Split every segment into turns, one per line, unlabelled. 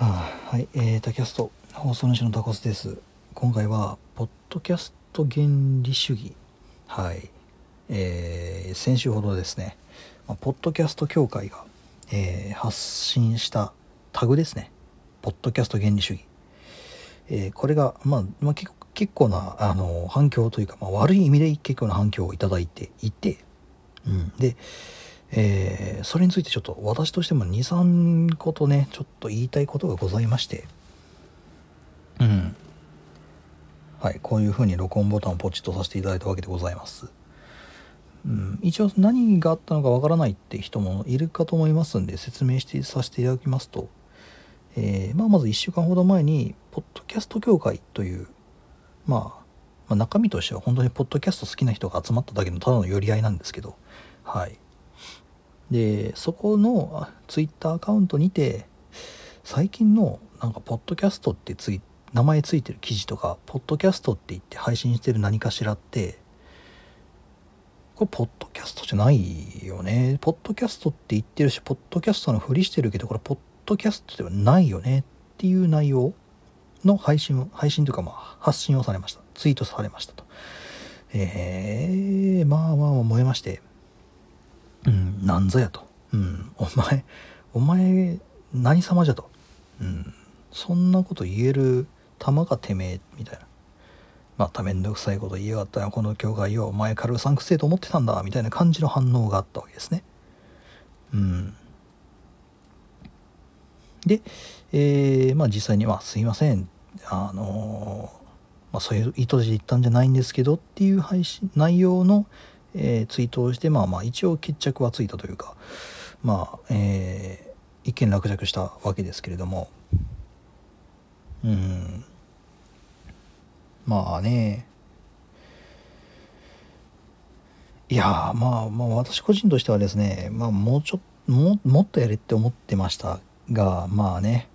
は、い、えー、タキャスト放送主のタコスです。今回はポッドキャスト原理主義。はい。えー、先週ほどですね、ま、ポッドキャスト協会が、えー、発信したタグですね。ポッドキャスト原理主義、えー、これが、まあ、まあ、結構結構なあの反響というか、まあ、悪い意味で結構な反響をいただいていて、うん、でえー、それについてちょっと私としても23個とねちょっと言いたいことがございまして。うん。はいこういうふうに録音ボタンをポチッとさせていただいたわけでございます、うん、一応何があったのかわからないって人もいるかと思いますんで説明してさせていただきますと、えー、まあ、まず1週間ほど前にポッドキャスト協会という、まあ、まあ中身としては本当にポッドキャスト好きな人が集まっただけのただの寄り合いなんですけど。はい。でそこのツイッターアカウントにて最近のなんかポッドキャストってつい名前ついてる記事とかポッドキャストって言って配信してる何かしらってこれポッドキャストじゃないよね。ポッドキャストって言ってるしポッドキャストのふりしてるけどこれポッドキャストではないよね。っていう内容の配信配信というかまあ発信をされました。ツイートされましたと。えー、まあまあ燃えまして。うん、なんぞやと。うん、お前、お前、何様じゃと。うん、そんなこと言える玉がてめえ、みたいな。まためんどくさいこと言いやがったよ、この教会よ。お前カルサンクせえと思ってたんだ、みたいな感じの反応があったわけですね。うん。で、えー、まあ実際に、まあすいません、あのー、まあそういう意図で言ったんじゃないんですけどっていう配信、内容の、えー、ツイートをして、まあまあ一応決着はついたというか、まあ、えー、一件落着したわけですけれども、うん、まあね、いやまあまあ私個人としてはですね、まあもうちょっと、ももっとやれって思ってましたが、まあね、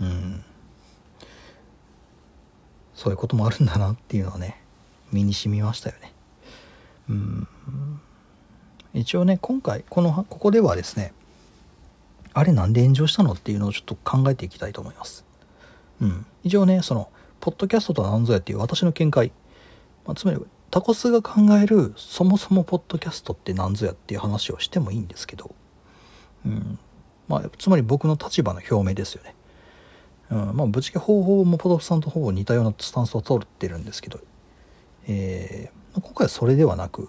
うん、そういうこともあるんだなっていうのはね、身に染みましたよね。一応ね今回このここではですねあれなんで炎上したのっていうのをちょっと考えていきたいと思います。うん、一応ねそのポッドキャストとは何ぞやっていう私の見解、まあ、つまりタコスが考えるそもそもポッドキャストって何ぞやっていう話をしてもいいんですけど、うん。まあ、つまり僕の立場の表明ですよね。うん、まあぶっちゃけ方法もポトフさんとほぼ似たようなスタンスを取ってるんですけど、えー、まあ今回はそれではなく、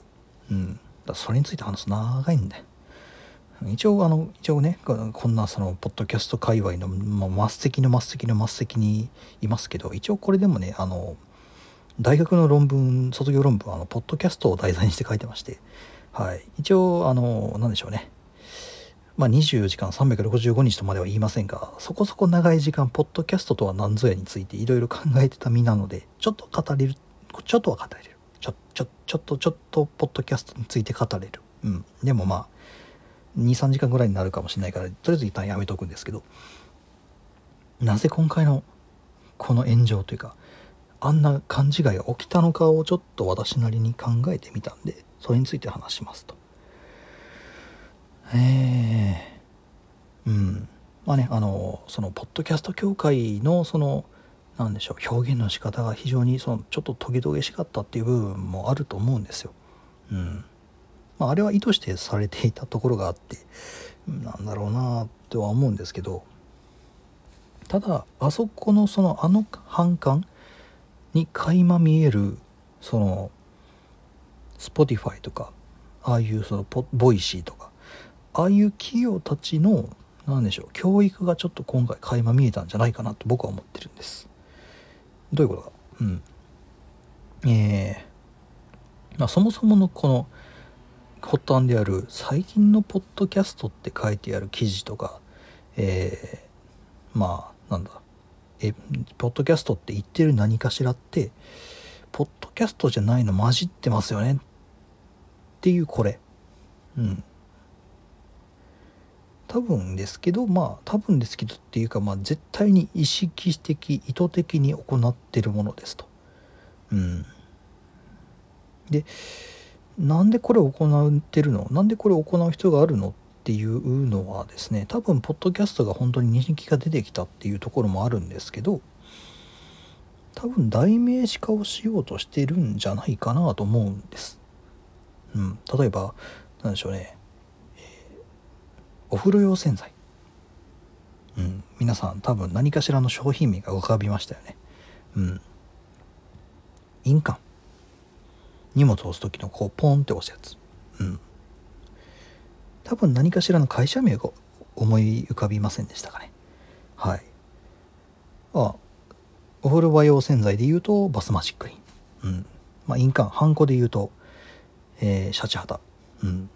うん、だそれについて話す長いんで。一応あの一応ねこんなそのポッドキャスト界隈の、まあ、末席の末席の末席にいますけど一応これでもねあの大学の論文卒業論文あのポッドキャストを題材にして書いてまして。はい。一応あの何でしょうね。まあ、24時間365日とまでは言いませんがそこそこ長い時間ポッドキャストとは何ぞやについていろいろ考えてた身なのでちょっと語れるちょっとは語れる。ちょちょちょっとちょっとポッドキャストについて語れる。うん。でもまあ23時間ぐらいになるかもしれないからとりあえず一旦やめとくんですけど。なぜ今回のこの炎上というかあんな勘違いが起きたのかをちょっと私なりに考えてみたんでそれについて話しますと。ええうん。まあねあのそのポッドキャスト協会のその何でしょう表現の仕方が非常にそのちょっとトゲトゲしかったっていう部分もあると思うんですよ。うんまあ、あれは意図してされていたところがあってなんだろうなとは思うんですけどただあそこのそのあの反感に垣間見えるその Spotify とかああいうそのボイシーとかああいう企業たちの何でしょう教育がちょっと今回垣間見えたんじゃないかなと僕は思ってるんです。どういうことか。うん。えー、まあ、そもそものこの発端である最近のポッドキャストって書いてある記事とか、えー、まあ、なんだ、え、ポッドキャストって言ってる何かしらって、ポッドキャストじゃないの混じってますよねっていうこれ。うん。多分ですけどまあ多分ですけどっていうかまあ絶対に意識的意図的に行ってるものですと。うん、でなんでこれを行ってるの？なんでこれを行う必要があるのっていうのはですね多分ポッドキャストが本当に人気が出てきたっていうところもあるんですけど多分代名詞化をしようとしてるんじゃないかなと思うんです。うん、例えば何でしょうね、お風呂用洗剤。うん、皆さん多分何かしらの商品名が浮かびましたよね。うん。印鑑。荷物を押す時のこうポンって押すやつ。うん。多分何かしらの会社名が思い浮かびませんでしたかね。はい。あ、お風呂場用洗剤で言うとバスマジックリン。うん。まあ、印鑑、ハンコで言うと、えー、シャチハタ。うん。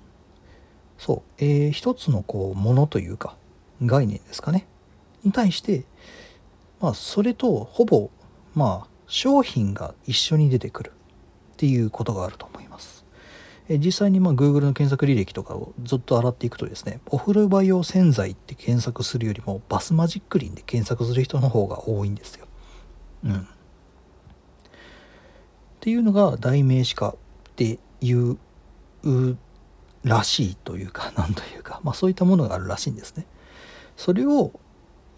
そう。えー、一つのこう、ものというか、概念ですかね。に対して、まあ、それとほぼ、まあ、商品が一緒に出てくるっていうことがあると思います。え実際にまあ Google の検索履歴とかをずっと洗っていくとですね、お風呂場用洗剤って検索するよりもバスマジックリンで検索する人の方が多いんですよ。うん。っていうのが代名詞化っていうらしいというか、なんというか、まあそういったものがあるらしいんですね。それを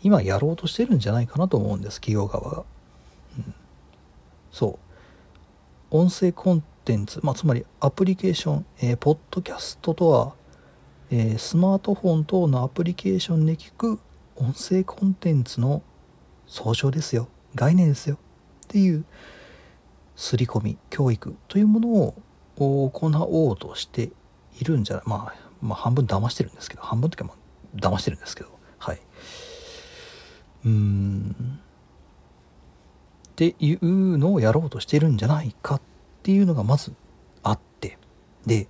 今やろうとしてるんじゃないかなと思うんです、企業側が。うん、そう。音声コンテンツ、まあ、つまりアプリケーション、えー、ポッドキャストとは、えー、スマートフォン等のアプリケーションで聞く音声コンテンツの総称ですよ。概念ですよっていう刷り込み教育というものを行おうとしているんじゃない、まあ、まあ半分騙してるんですけど半分というかまあ騙してるんですけどはいうんっていうのをやろうとしてるんじゃないかっていうのがまずあってで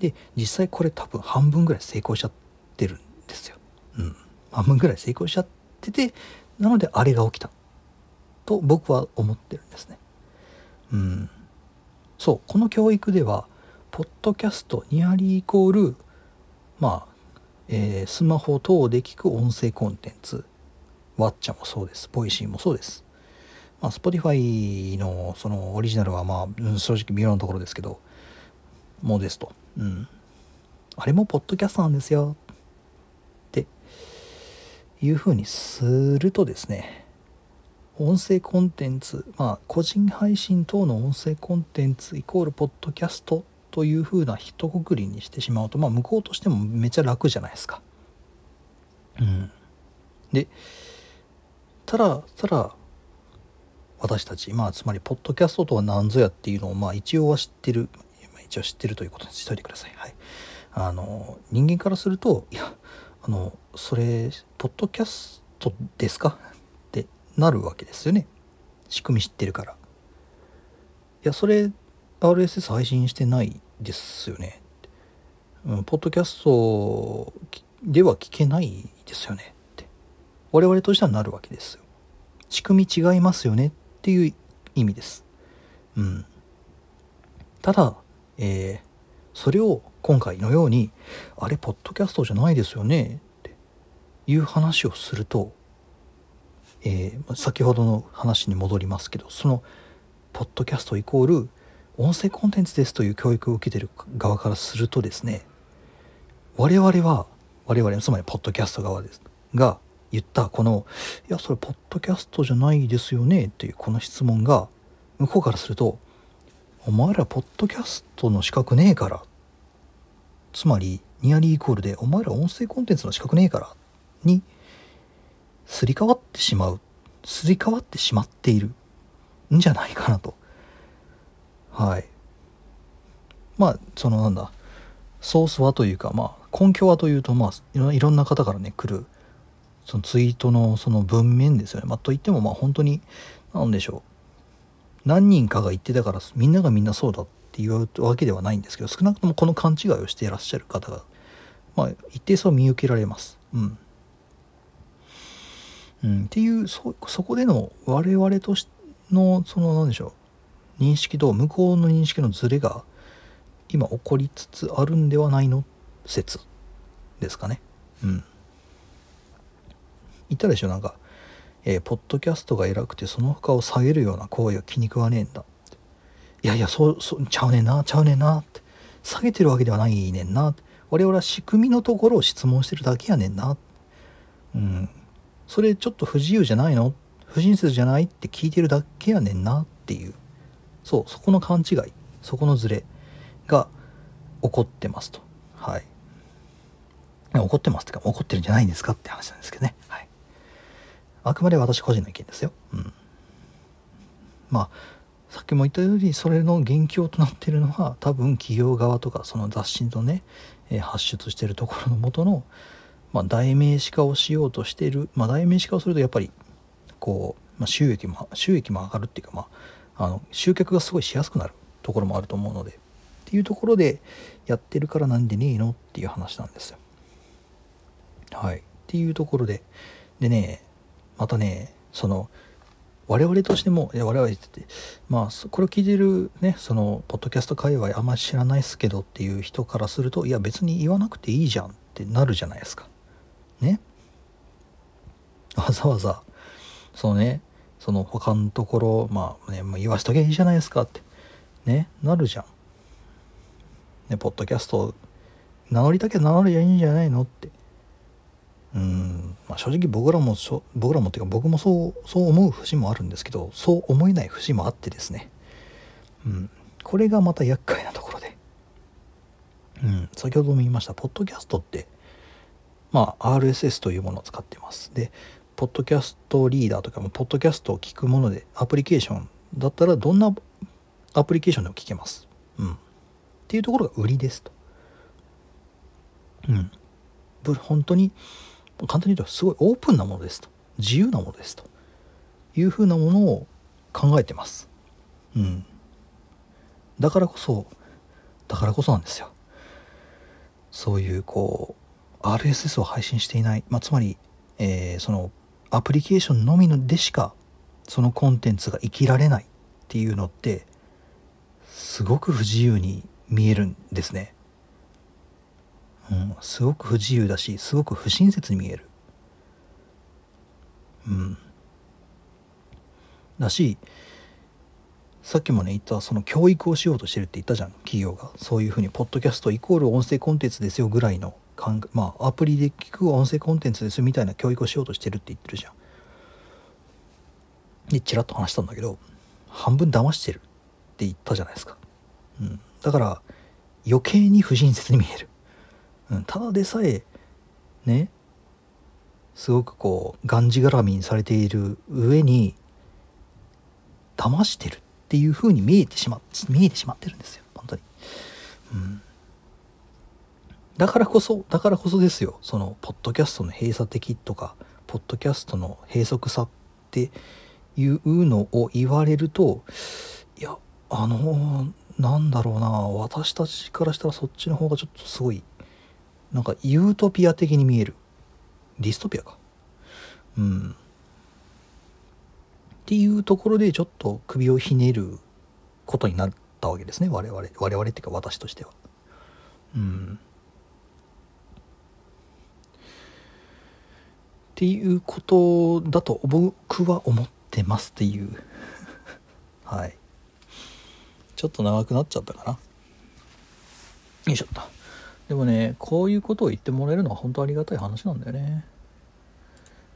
で実際これ多分半分ぐらい成功しちゃってるんですよ。うん。半分ぐらい成功しちゃっててなのであれが起きたと僕は思ってるんですね。うん。そう、この教育では、ポッドキャストニアリーイコール、まあ、えー、スマホ等で聞く音声コンテンツ。ワッチャもそうです。ボイシーもそうです。まあ、Spotify のそのオリジナルはまあ、正直微妙なところですけど、モデスト。うん。あれもポッドキャストなんですよ。ていうふうにするとですね音声コンテンツまあ個人配信等の音声コンテンツイコールポッドキャストというふうな一括りにしてしまうとまあ向こうとしてもめっちゃ楽じゃないですか。うん。でただただ私たちまあつまりポッドキャストとは何ぞやっていうのをまあ一応は知ってる一応知ってるということにしといてください。はい。あの人間からするといやあのそれポッドキャストですか？ってなるわけですよね。仕組み知ってるから。いやそれ RSS 配信してないですよね、うん、ポッドキャストでは聞けないですよね。って。我々としてはなるわけですよ。仕組み違いますよねっていう意味です。うん。ただえー、それを今回のようにあれポッドキャストじゃないですよね。っていう話をすると、えー、先ほどの話に戻りますけどそのポッドキャストイコール音声コンテンツですという教育を受けてる側からするとですね我々は我々つまりポッドキャスト側ですが言ったこの「いやそれポッドキャストじゃないですよね」っていうこの質問が向こうからすると「お前らポッドキャストの資格ねえから」つまりニアリーイコールでお前ら音声コンテンツの資格ねえから。にすり替わってしまう。すり替わってしまっている。んじゃないかなと。はい。まあそのなんだソースはというかまあ根拠はというとまあいろんな方からね来るそのツイートのその文面ですよね。まあといってもまあ本当に何でしょう。何人かが言ってたからみんながみんなそうだっていうわけではないんですけど少なくともこの勘違いをしていらっしゃる方が、まあ、一定数見受けられます。うん。うん、っていうそこでの我々としのその何でしょう。認識と向こうの認識のズレが今起こりつつあるんではないの説ですかね。うん。言ったでしょなんか、えー、ポッドキャストが偉くてその他を下げるような行為は気に食わねえんだ。いやいや、そう、そう、ちゃうねんな、ちゃうねんなって。下げてるわけではないねんな。我々は仕組みのところを質問してるだけやねんなうんそれちょっと不自由じゃないの？不親切じゃない？って聞いてるだけやねんなっていうそうそこの勘違いそこのズレが起こってますと。はい。怒ってますってか怒ってるんじゃないんですかって話なんですけどね。はい。あくまで私個人の意見ですよ。うん。まあさっきも言ったようにそれの元凶となっているのは多分企業側とかその雑誌のね、えー、発出してるところのもとの、まあ、代名詞化をしようとしている、まあ、代名詞化をするとやっぱりこう、まあ、収益も収益も上がるっていうか、まあ、あの集客がすごいしやすくなるところもあると思うのでっていうところでやってるからなんでねえのっていう話なんですよ。はい。っていうところででねまたねその我々としてもいや我々ってまあこれを聞いてるねそのポッドキャスト界隈あんまり知らないっすけどっていう人からするといや別に言わなくていいじゃんってなるじゃないですかねわざわざそのねその他のところまあねもう言わしとけばいいじゃないですかって。ねなるじゃん。ねポッドキャスト名乗りたけ名乗りゃいいんじゃないのって。うんまあ、正直僕らも僕らもっていうか僕もそうそう思う節もあるんですけどそう思えない節もあってですね、うん、これがまた厄介なところで、うん、先ほども言いましたポッドキャストってまあ RSS というものを使ってます。でポッドキャストリーダーとかもポッドキャストを聞くものでアプリケーションだったらどんなアプリケーションでも聞けます、うん、っていうところが売りですと。うん。本当に簡単に言うとすごいオープンなものですと。自由なものですというふうなものを考えてます。うん。だからこそだからこそなんですよ。そういうこう RSS を配信していない、まあ、つまり、えー、そのアプリケーションのみのでしかそのコンテンツが生きられないっていうのってすごく不自由に見えるんですね。うん、すごく不自由だしすごく不親切に見える。うん。だしさっきもね言ったその教育をしようとしてるって言ったじゃん企業が。そういうふうにポッドキャストイコール音声コンテンツですよぐらいのまあアプリで聞く音声コンテンツですみたいな教育をしようとしてるって言ってるじゃん。でチラッと話したんだけど半分騙してるって言ったじゃないですか、うん、だから余計に不親切に見える。うん、ただでさえねすごくこうがんじがらみにされている上に騙してるっていう風に見えてしま見えてしまってるんですよ。本当に、うん、だからこそだからこそですよ。そのポッドキャストの閉鎖的とかポッドキャストの閉塞さっていうのを言われるといやあのなんだろうな私たちからしたらそっちの方がちょっとすごいなんかユートピア的に見える。ディストピアか。うん。っていうところでちょっと首をひねることになったわけですね。我々我々っていうか私としては。うん。っていうことだと僕は思ってますっていう。はい。ちょっと長くなっちゃったかな。よいしょっと。でもねこういうことを言ってもらえるのは本当ありがたい話なんだよね。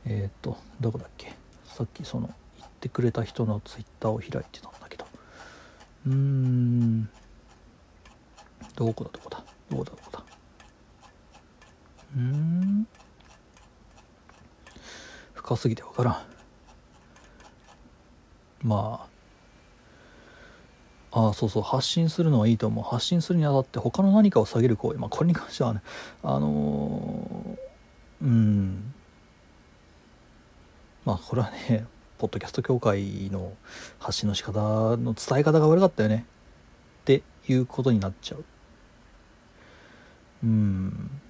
えっ、ー、とどこだっけ？さっきその言ってくれた人のツイッターを開いてたんだけど。うーん。どこだどこだ？どこだどこだ？うん。深すぎてわからん。まあああそうそう発信するのはいいと思う。発信するにあたって他の何かを下げる行為。まあこれに関してはねあのー、うん。まあこれはねポッドキャスト協会の発信の仕方の伝え方が悪かったよね。っていうことになっちゃう。うん。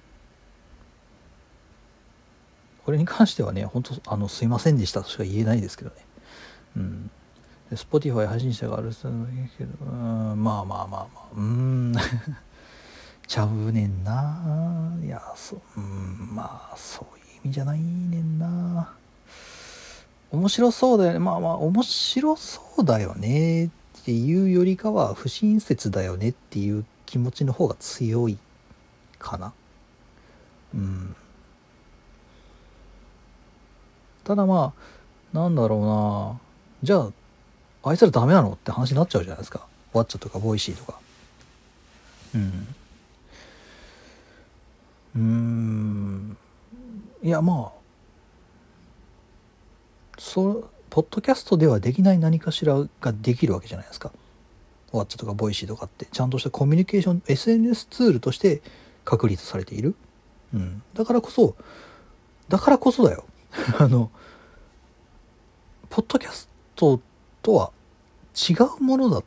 これに関してはね本当あのすいませんでしたとしか言えないですけどね。うん。で Spotify 配信者がある人もいいけどうんまあまあまあまあ。うん。ちゃうねんな。いやそうん。まあそういう意味じゃないねんな。面白そうだよね。まあまあ面白そうだよね。っていうよりかは不親切だよねっていう気持ちの方が強いかな。うん。ただまあなんだろうなじゃああいつらダメなのって話になっちゃうじゃないですかワッチャとかボイシーとかうんうんいやまあそポッドキャストではできない何かしらができるわけじゃないですか。ワッチャとかボイシーとかってちゃんとしたコミュニケーション SNS ツールとして確立されている。うん。だからこそ、だからこそだよ。あの、ポッドキャストとは違うものだっ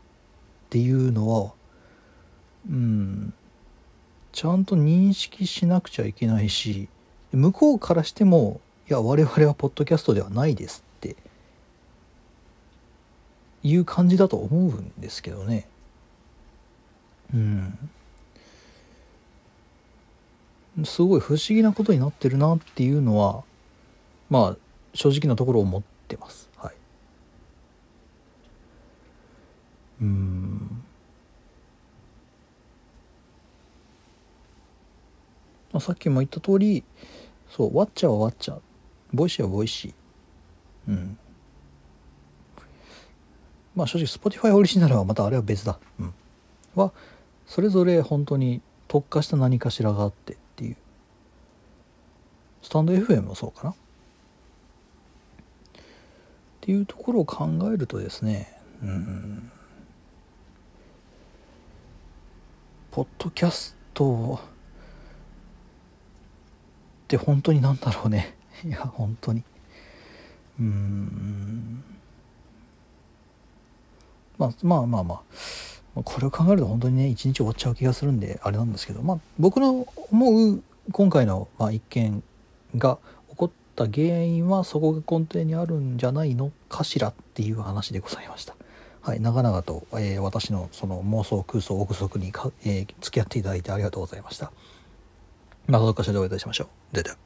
ていうのは、うん、ちゃんと認識しなくちゃいけないし、向こうからしても、いや、我々はポッドキャストではないですっていう感じだと思うんですけどね。うん。すごい不思議なことになってるなっていうのは、まあ、正直なところ思ってます。はい。うん。まあ、さっきも言った通り、そう、ワッチャーはワッチャ。Voicy は Voicy。うん。まあ正直 Spotify オリジナルはまたあれは別だ。うん。は、それぞれ本当に特化した何かしらがあってっていう。 stand.fm もそうかな。ていうところを考えるとですね、うん。ポッドキャストって本当になんだろうね。いや本当にうんまあまあまあまあこれを考えると本当にね一日終わっちゃう気がするんであれなんですけどまあ僕の思う今回の、まあ、一件が起こっった原因はそこが根底にあるんじゃないのかしらっていう話でございました。はい、長々と、えー、私のその妄想空想憶測にか、えー、付き合っていただいてありがとうございました。またどっかしらでお会いいたしましょう。ではでは。